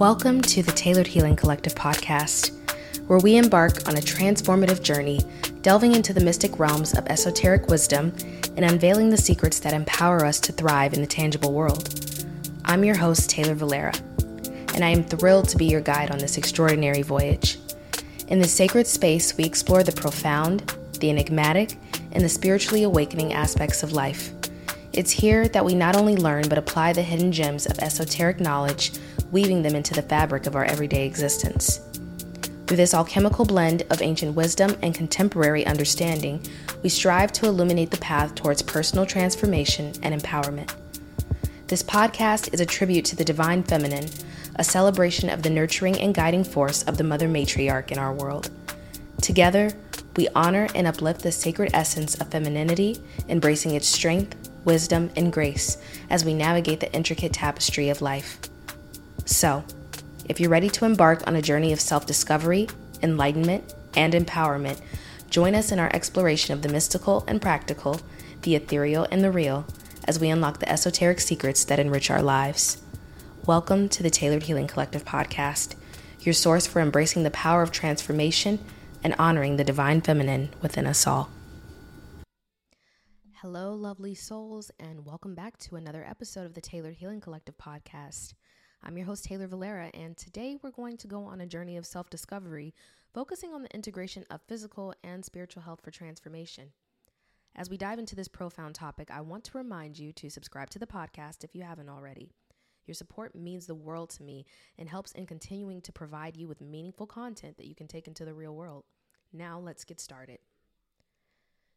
Welcome to the Tailored Healing Collective podcast, where we embark on a transformative journey, delving into the mystic realms of esoteric wisdom and unveiling the secrets that empower us to thrive in the tangible world. I'm your host, Taylor Valera, and I am thrilled to be your guide on this extraordinary voyage. In this sacred space, we explore the profound, the enigmatic, and the spiritually awakening aspects of life. It's here that we not only learn but apply the hidden gems of esoteric knowledge weaving them into the fabric of our everyday existence. Through this alchemical blend of ancient wisdom and contemporary understanding, we strive to illuminate the path towards personal transformation and empowerment. This podcast is a tribute to the divine feminine, a celebration of the nurturing and guiding force of the mother matriarch in our world. Together, we honor and uplift the sacred essence of femininity, embracing its strength, wisdom, and grace as we navigate the intricate tapestry of life. So, if you're ready to embark on a journey of self discovery, enlightenment, and empowerment, join us in our exploration of the mystical and practical, the ethereal and the real, as we unlock the esoteric secrets that enrich our lives. Welcome to the Tailored Healing Collective podcast, your source for embracing the power of transformation and honoring the divine feminine within us all. Hello, lovely souls, and welcome back to another episode of the Tailored Healing Collective podcast. I'm your host, Taylor Valera, and today we're going to go on a journey of self discovery, focusing on the integration of physical and spiritual health for transformation. As we dive into this profound topic, I want to remind you to subscribe to the podcast if you haven't already. Your support means the world to me and helps in continuing to provide you with meaningful content that you can take into the real world. Now, let's get started.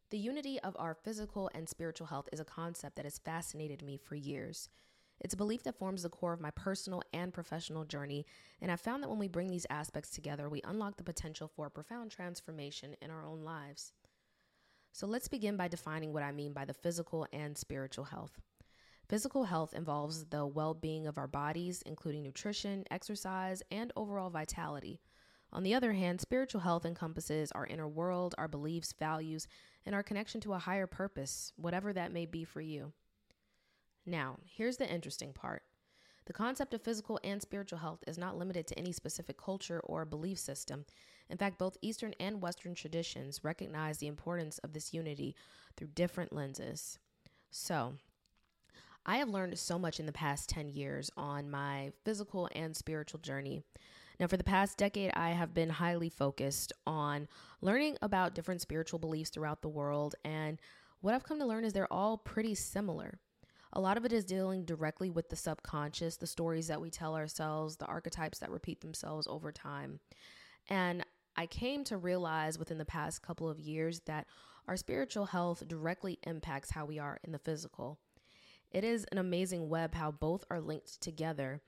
The unity of our physical and spiritual health is a concept that has fascinated me for years. It's a belief that forms the core of my personal and professional journey, and I've found that when we bring these aspects together, we unlock the potential for a profound transformation in our own lives. So let's begin by defining what I mean by the physical and spiritual health. Physical health involves the well being of our bodies, including nutrition, exercise, and overall vitality. On the other hand, spiritual health encompasses our inner world, our beliefs, values, and our connection to a higher purpose, whatever that may be for you. Now, here's the interesting part. The concept of physical and spiritual health is not limited to any specific culture or belief system. In fact, both Eastern and Western traditions recognize the importance of this unity through different lenses. So, I have learned so much in the past 10 years on my physical and spiritual journey. Now, for the past decade, I have been highly focused on learning about different spiritual beliefs throughout the world. And what I've come to learn is they're all pretty similar. A lot of it is dealing directly with the subconscious, the stories that we tell ourselves, the archetypes that repeat themselves over time. And I came to realize within the past couple of years that our spiritual health directly impacts how we are in the physical. It is an amazing web how both are linked together,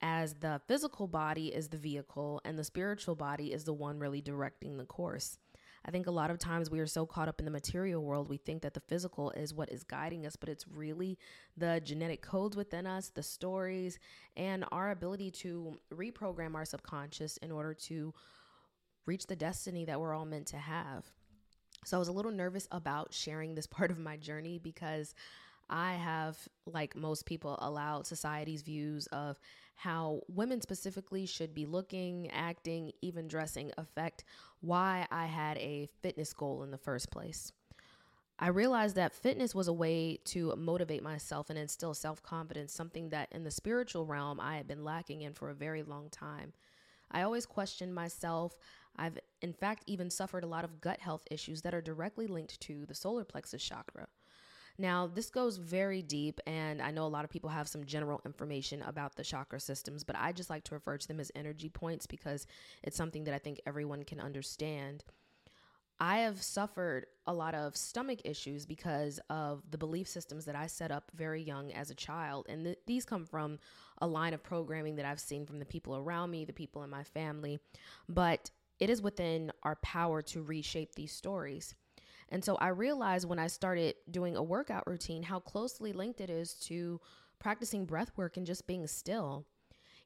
as the physical body is the vehicle and the spiritual body is the one really directing the course. I think a lot of times we are so caught up in the material world, we think that the physical is what is guiding us, but it's really the genetic codes within us, the stories, and our ability to reprogram our subconscious in order to reach the destiny that we're all meant to have. So I was a little nervous about sharing this part of my journey because I have, like most people, allowed society's views of how women specifically should be looking, acting, even dressing affect why I had a fitness goal in the first place. I realized that fitness was a way to motivate myself and instill self confidence, something that in the spiritual realm I had been lacking in for a very long time. I always questioned myself. I've, in fact, even suffered a lot of gut health issues that are directly linked to the solar plexus chakra. Now, this goes very deep, and I know a lot of people have some general information about the chakra systems, but I just like to refer to them as energy points because it's something that I think everyone can understand. I have suffered a lot of stomach issues because of the belief systems that I set up very young as a child. And th- these come from a line of programming that I've seen from the people around me, the people in my family. But it is within our power to reshape these stories. And so I realized when I started doing a workout routine how closely linked it is to practicing breath work and just being still.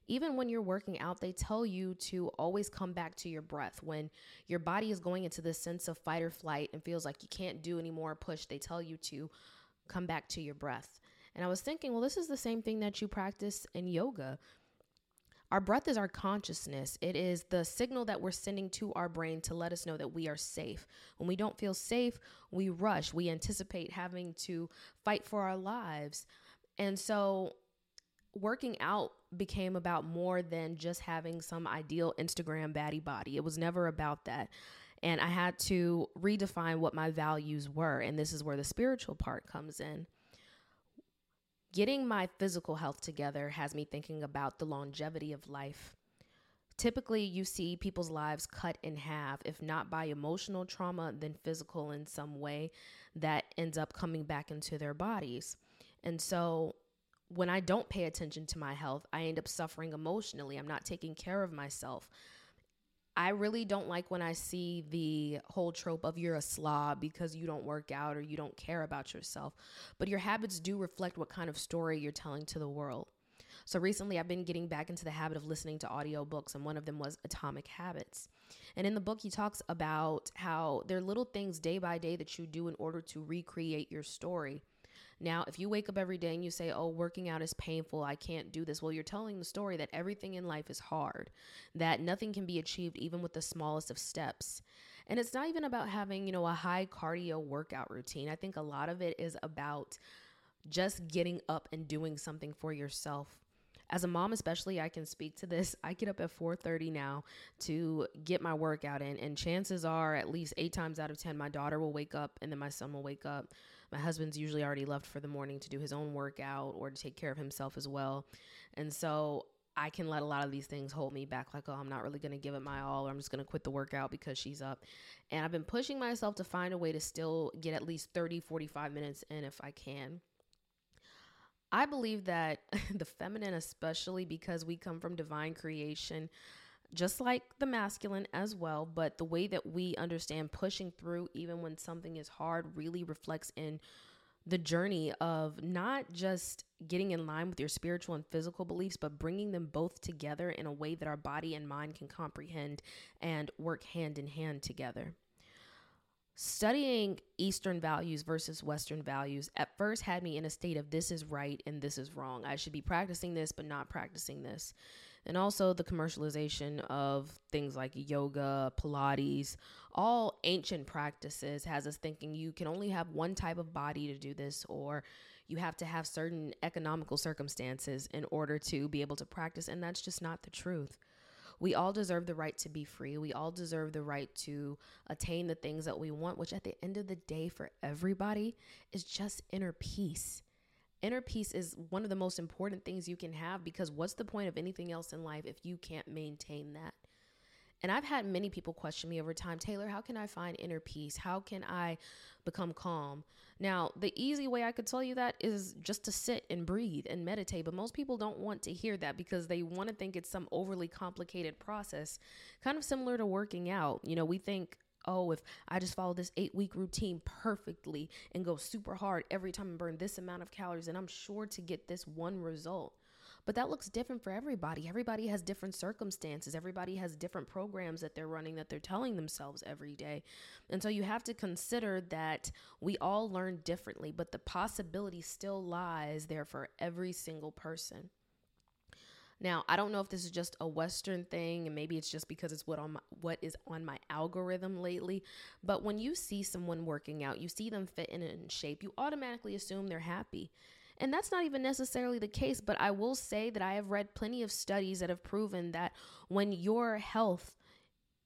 Even when you're working out, they tell you to always come back to your breath. When your body is going into this sense of fight or flight and feels like you can't do any more push, they tell you to come back to your breath. And I was thinking, well, this is the same thing that you practice in yoga. Our breath is our consciousness. It is the signal that we're sending to our brain to let us know that we are safe. When we don't feel safe, we rush. We anticipate having to fight for our lives. And so working out became about more than just having some ideal Instagram baddie body. It was never about that. And I had to redefine what my values were. And this is where the spiritual part comes in. Getting my physical health together has me thinking about the longevity of life. Typically, you see people's lives cut in half, if not by emotional trauma, then physical in some way that ends up coming back into their bodies. And so, when I don't pay attention to my health, I end up suffering emotionally. I'm not taking care of myself. I really don't like when I see the whole trope of you're a slob because you don't work out or you don't care about yourself. But your habits do reflect what kind of story you're telling to the world. So recently, I've been getting back into the habit of listening to audiobooks, and one of them was Atomic Habits. And in the book, he talks about how there are little things day by day that you do in order to recreate your story. Now, if you wake up every day and you say, Oh, working out is painful, I can't do this, well, you're telling the story that everything in life is hard, that nothing can be achieved even with the smallest of steps. And it's not even about having, you know, a high cardio workout routine. I think a lot of it is about just getting up and doing something for yourself as a mom especially i can speak to this i get up at 4.30 now to get my workout in and chances are at least eight times out of ten my daughter will wake up and then my son will wake up my husband's usually already left for the morning to do his own workout or to take care of himself as well and so I can let a lot of these things hold me back, like, oh, I'm not really going to give it my all, or I'm just going to quit the workout because she's up. And I've been pushing myself to find a way to still get at least 30, 45 minutes in if I can. I believe that the feminine, especially because we come from divine creation, just like the masculine as well, but the way that we understand pushing through, even when something is hard, really reflects in the journey of not just getting in line with your spiritual and physical beliefs, but bringing them both together in a way that our body and mind can comprehend and work hand in hand together studying Eastern values versus Western values at first had me in a state of this is right and this is wrong. I should be practicing this, but not practicing this. And also the commercialization of things like yoga, Pilates, all ancient practices has us thinking you can only have one type of body to do this, or you have to have certain economical circumstances in order to be able to practice. And that's just not the truth. We all deserve the right to be free. We all deserve the right to attain the things that we want, which at the end of the day, for everybody, is just inner peace. Inner peace is one of the most important things you can have because what's the point of anything else in life if you can't maintain that? And I've had many people question me over time, Taylor, how can I find inner peace? How can I become calm? Now, the easy way I could tell you that is just to sit and breathe and meditate, but most people don't want to hear that because they want to think it's some overly complicated process, kind of similar to working out. You know, we think, oh, if I just follow this eight week routine perfectly and go super hard every time and burn this amount of calories, and I'm sure to get this one result. But that looks different for everybody. Everybody has different circumstances. Everybody has different programs that they're running that they're telling themselves every day. And so you have to consider that we all learn differently, but the possibility still lies there for every single person. Now, I don't know if this is just a Western thing, and maybe it's just because it's what on my, what is on my algorithm lately. But when you see someone working out, you see them fit in in shape, you automatically assume they're happy. And that's not even necessarily the case, but I will say that I have read plenty of studies that have proven that when your health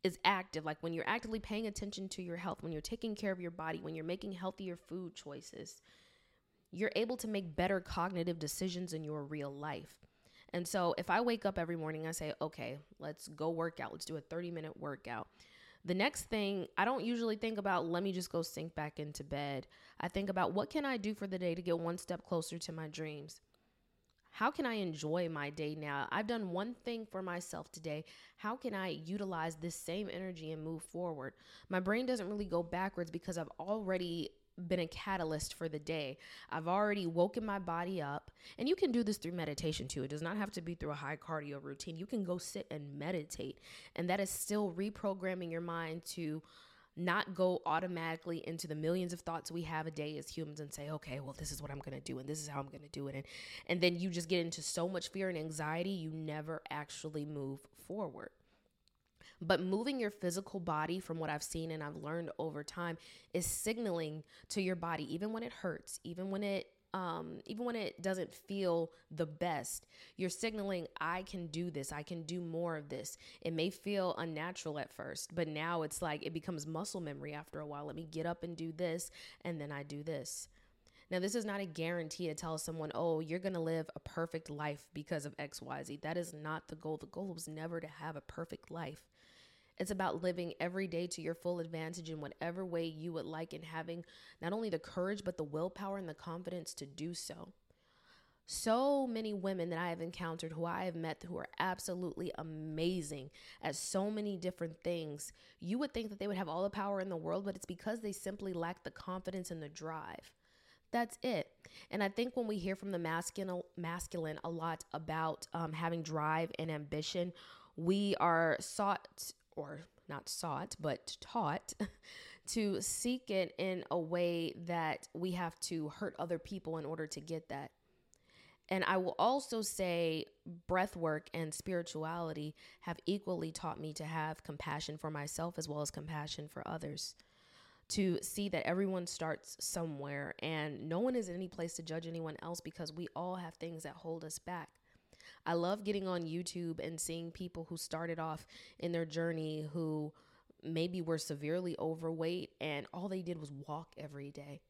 is active, like when you're actively paying attention to your health, when you're taking care of your body, when you're making healthier food choices, you're able to make better cognitive decisions in your real life. And so if I wake up every morning, I say, okay, let's go work out. Let's do a 30 minute workout. The next thing, I don't usually think about, let me just go sink back into bed. I think about what can I do for the day to get one step closer to my dreams? How can I enjoy my day now? I've done one thing for myself today. How can I utilize this same energy and move forward? My brain doesn't really go backwards because I've already been a catalyst for the day. I've already woken my body up. And you can do this through meditation too. It does not have to be through a high cardio routine. You can go sit and meditate. And that is still reprogramming your mind to not go automatically into the millions of thoughts we have a day as humans and say, okay, well, this is what I'm to do and this is how I'm to do it. And, and then you just get into so much fear and anxiety, you never actually move forward. But moving your physical body, from what I've seen and I've learned over time, is signaling to your body, even when it hurts, even when it um, even when it doesn't feel the best, you're signaling, I can do this. I can do more of this. It may feel unnatural at first, but now it's like it becomes muscle memory after a while. Let me get up and do this, and then I do this. Now, this is not a guarantee to tell someone, oh, you're going to live a perfect life because of XYZ. That is not the goal. The goal was never to have a perfect life. It's about living every day to your full advantage in whatever way you would like and having not only the courage, but the willpower and the confidence to do so. So many women that I have encountered who I have met who are absolutely amazing at so many different things. You would think that they would have all the power in the world, but it's because they simply lack the confidence and the drive. That's it. And I think when we hear from the masculine, masculine a lot about um, having drive and ambition, we are sought or not sought, but taught to seek it in a way that we have to hurt other people in order to get that. And I will also say breath work and spirituality have equally taught me to have compassion for myself as well as compassion for others. To see that everyone starts somewhere and no one is in any place to judge anyone else because we all have things that hold us back. I love getting on YouTube and seeing people who started off in their journey who maybe were severely overweight and all they did was walk every day.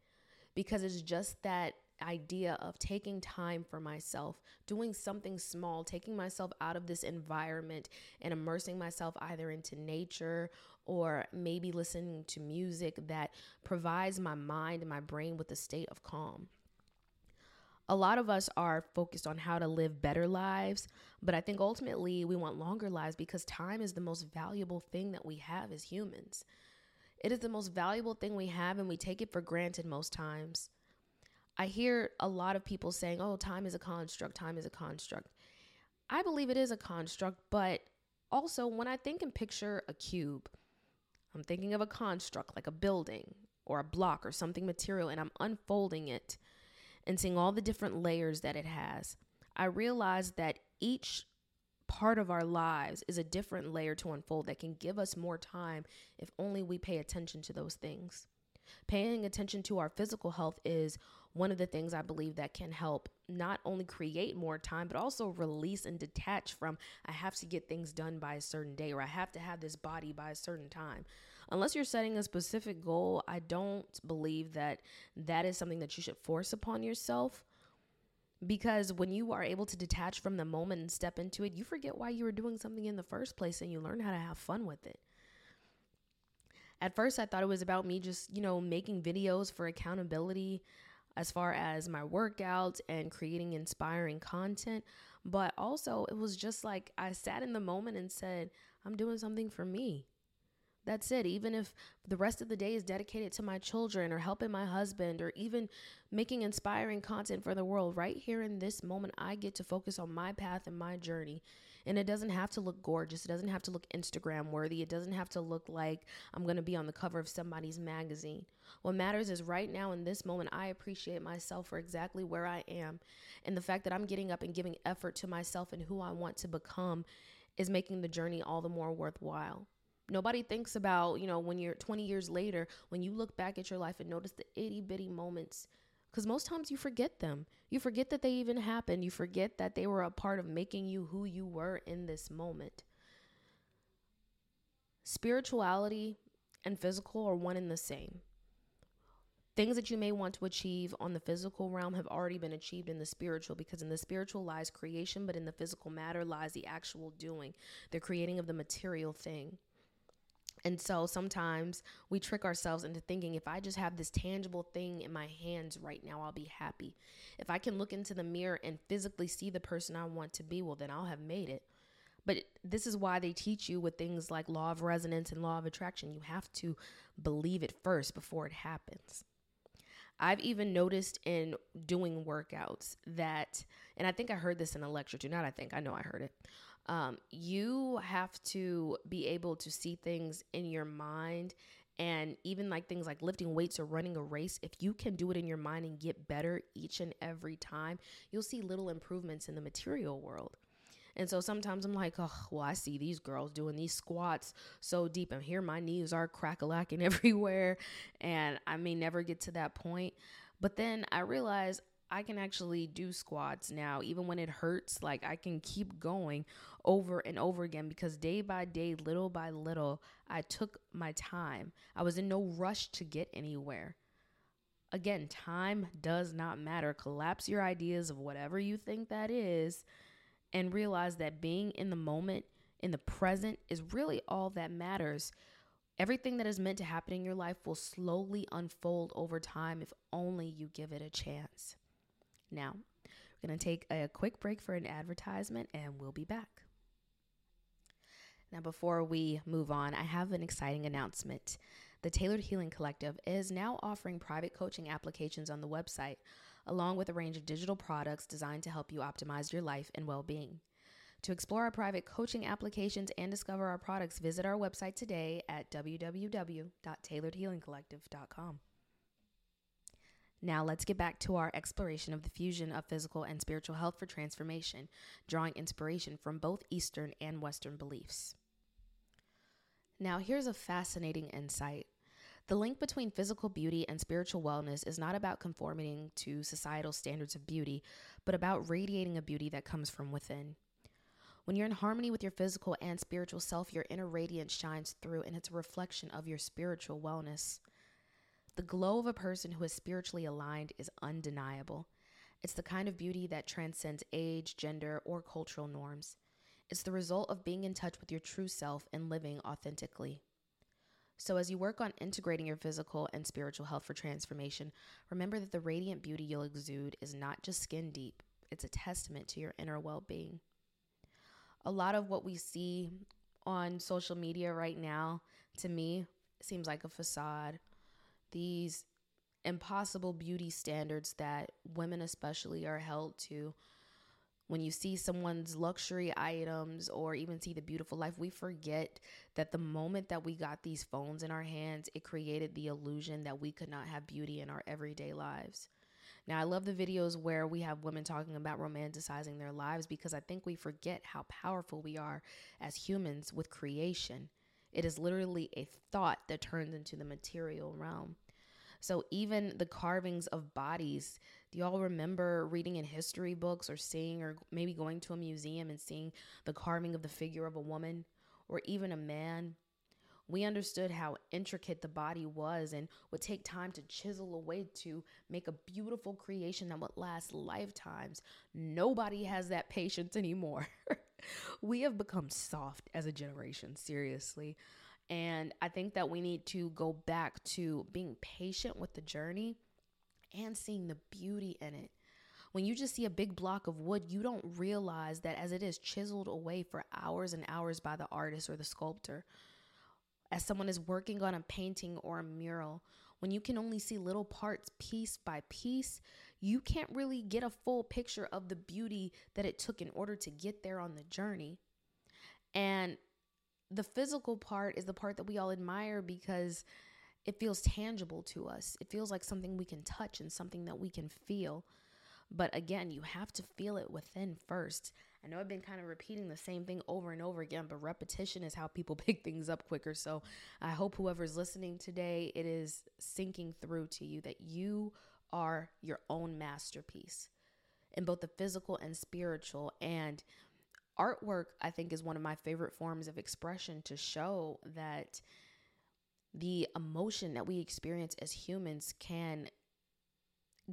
Because it's just that idea of taking time for myself, doing something small, taking myself out of this environment and immersing myself either into nature or maybe listening to music that provides my mind and my brain with a state of calm a lot of us are focused on how to live better lives, but I think ultimately we want longer lives because time is the most valuable thing that we have as humans. It is the most valuable thing we have, and we take it for granted most times. I hear a lot of people saying, oh, time is a construct, time is a construct. I believe it is a construct, but also when I think and picture a cube, I'm thinking of a construct like a building or a block or something material, and I'm unfolding it and seeing all the different layers that it has, I realized that each part of our lives is a different layer to unfold that can give us more time if only we pay attention to those things. Paying attention to our physical health is one of the things I believe that can help not only create more time, but also release and detach from I have to get things done by a certain day or I have to have this body by a certain time unless you're setting a specific goal, I don't believe that that is something that you should force upon yourself. Because when you are able to detach from the moment and step into it, you forget why you were doing something in the first place and you learn how to have fun with it. At first, I thought it was about me just, you know, making videos for accountability as far as my workouts and creating inspiring content. But also, it was just like I sat in the moment and said, I'm doing something for me. That's it. Even if the rest of the day is dedicated to my children or helping my husband or even making inspiring content for the world, right here in this moment, I get to focus on my path and my journey. And it doesn't have to look gorgeous. It doesn't have to look Instagram worthy. It doesn't have to look like I'm going to be on the cover of somebody's magazine. What matters is right now in this moment, I appreciate myself for exactly where I am. And the fact that I'm getting up and giving effort to myself and who I want to become is making the journey all the more worthwhile. Nobody thinks about, you know, when you're 20 years later, when you look back at your life and notice the itty bitty moments, because most times you forget them. You forget that they even happened. You forget that they were a part of making you who you were in this moment. Spirituality and physical are one and the same. Things that you may want to achieve on the physical realm have already been achieved in the spiritual because in the spiritual lies creation, but in the physical matter lies the actual doing, the creating of the material thing. And so sometimes we trick ourselves into thinking if I just have this tangible thing in my hands right now, I'll be happy. If I can look into the mirror and physically see the person I want to be, well, then I'll have made it. But this is why they teach you with things like law of resonance and law of attraction. You have to believe it first before it happens. I've even noticed in doing workouts that, and I think I heard this in a lecture too. Not I think, I know I heard it um, you have to be able to see things in your mind And even like things like lifting weights or running a race, if you can do it in your mind and get better each and every time, you'll see little improvements in the material world. And so sometimes I'm like, oh, well, I see these girls doing these squats so deep, and here my knees are crack a lacking everywhere. And I may never get to that point. But then I realize I can actually do squats now, even when it hurts. Like I can keep going over and over again because day by day, little by little, I took my time. I was in no rush to get anywhere. Again, time does not matter. Collapse your ideas of whatever you think that is and realize that being in the moment, in the present, is really all that matters. Everything that is meant to happen in your life will slowly unfold over time if only you give it a chance. Now, we're going to take a quick break for an advertisement and we'll be back. Now, before we move on, I have an exciting announcement. The Tailored Healing Collective is now offering private coaching applications on the website, along with a range of digital products designed to help you optimize your life and well being. To explore our private coaching applications and discover our products, visit our website today at www.tailoredhealingcollective.com. Now, let's get back to our exploration of the fusion of physical and spiritual health for transformation, drawing inspiration from both Eastern and Western beliefs. Now, here's a fascinating insight. The link between physical beauty and spiritual wellness is not about conforming to societal standards of beauty, but about radiating a beauty that comes from within. When you're in harmony with your physical and spiritual self, your inner radiance shines through and it's a reflection of your spiritual wellness. The glow of a person who is spiritually aligned is undeniable. It's the kind of beauty that transcends age, gender, or cultural norms. It's the result of being in touch with your true self and living authentically. So, as you work on integrating your physical and spiritual health for transformation, remember that the radiant beauty you'll exude is not just skin deep, it's a testament to your inner well being. A lot of what we see on social media right now, to me, seems like a facade these impossible beauty standards that women, especially, are held to. When you see someone's luxury items or even see the beautiful life, we forget that the moment that we got these phones in our hands, it created the illusion that we could not have beauty in our everyday lives. Now, I love the videos where we have women talking about romanticizing their lives because I think we forget how powerful we are as humans with creation. It is literally a thought that turns into the material realm. So even the carvings of bodies, do y'all remember reading in history books or seeing or maybe going to a museum and seeing the carving of the figure of a woman or even a man? We understood how intricate the body was and would take time to chisel away to make a beautiful creation that would last lifetimes. Nobody has that patience anymore. we have become soft as a generation, seriously. And I think that we need to go back to being patient with the journey and seeing the beauty in it. When you just see a big block of wood, you don't realize that as it is chiseled away for hours and hours by the artist or the sculptor, as someone is working on a painting or a mural, when you can only see little parts piece by piece, you can't really get a full picture of the beauty that it took in order to get there on the journey. And the physical part is the part that we all admire because it feels tangible to us. It feels like something we can touch and something that we can feel. But again, you have to feel it within first. I know I've been kind of repeating the same thing over and over again, but repetition is how people pick things up quicker. So I hope whoever's listening today, it is sinking through to you that you are your own masterpiece in both the physical and spiritual. And artwork, I think, is one of my favorite forms of expression to show that the emotion that we experience as humans can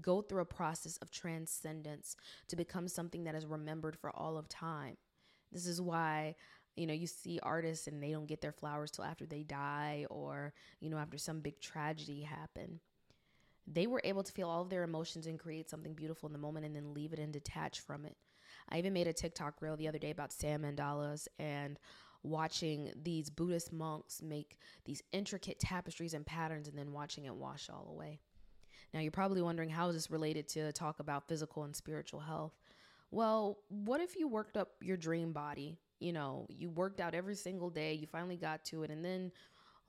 go through a process of transcendence to become something that is remembered for all of time. This is why you know you see artists and they don't get their flowers till after they die or you know after some big tragedy happened they were able to feel all of their emotions and create something beautiful in the moment and then leave it and detach from it I even made a TikTok reel the other day about sand mandalas and watching these Buddhist monks make these intricate tapestries and patterns and then watching it wash all away. Now, you're probably wondering how is this related to talk about physical and spiritual health? Well, what if you worked up your dream body? You know, you worked out every single day, you finally got to it, and then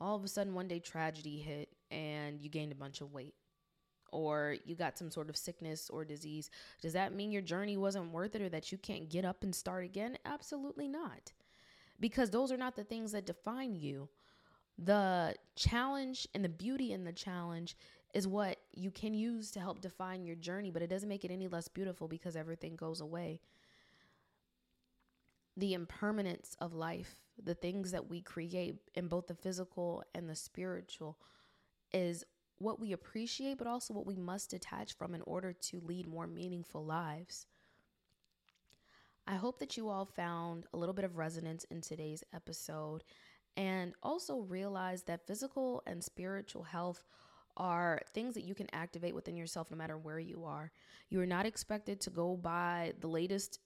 all of a sudden one day tragedy hit and you gained a bunch of weight or you got some sort of sickness or disease, does that mean your journey wasn't worth it or that you can't get up and start again? Absolutely not. Because those are not the things that define you. The challenge and the beauty in the challenge is what you can use to help define your journey, but it doesn't make it any less beautiful because everything goes away. The impermanence of life, the things that we create in both the physical and the spiritual, is what we appreciate, but also what we must detach from in order to lead more meaningful lives. I hope that you all found a little bit of resonance in today's episode and also realize that physical and spiritual health are things that you can activate within yourself no matter where you are. You are not expected to go by the latest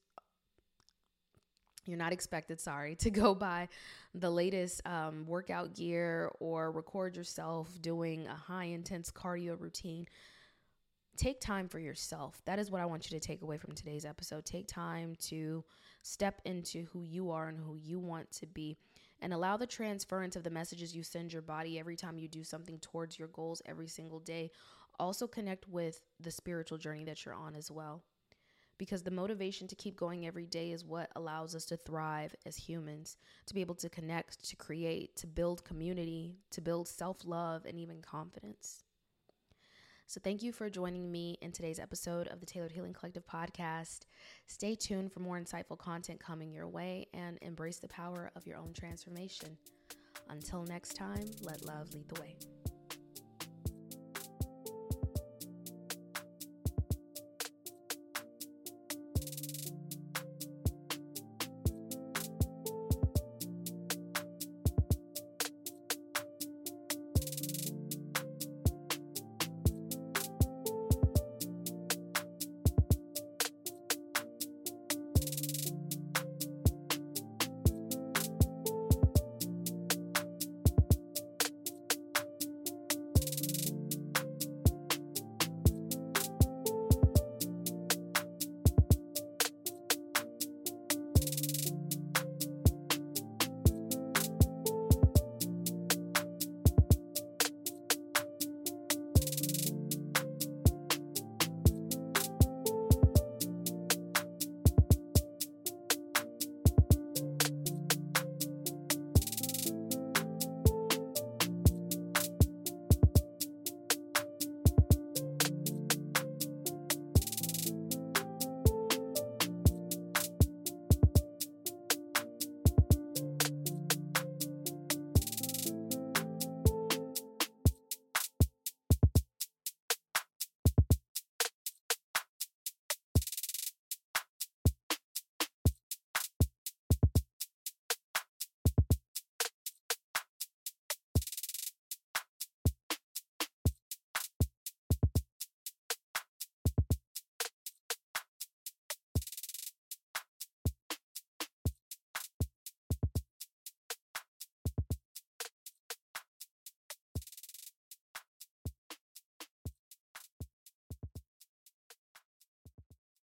you're not expected, sorry, to go buy the latest um, workout gear or record yourself doing a high intense cardio routine. Take time for yourself. That is what I want you to take away from today's episode. Take time to step into who you are and who you want to be and allow the transference of the messages you send your body every time you do something towards your goals every single day. Also, connect with the spiritual journey that you're on as well because the motivation to keep going every day is what allows us to thrive as humans, to be able to connect, to create, to build community, to build self love, and even confidence. So, thank you for joining me in today's episode of the Tailored Healing Collective podcast. Stay tuned for more insightful content coming your way and embrace the power of your own transformation. Until next time, let love lead the way.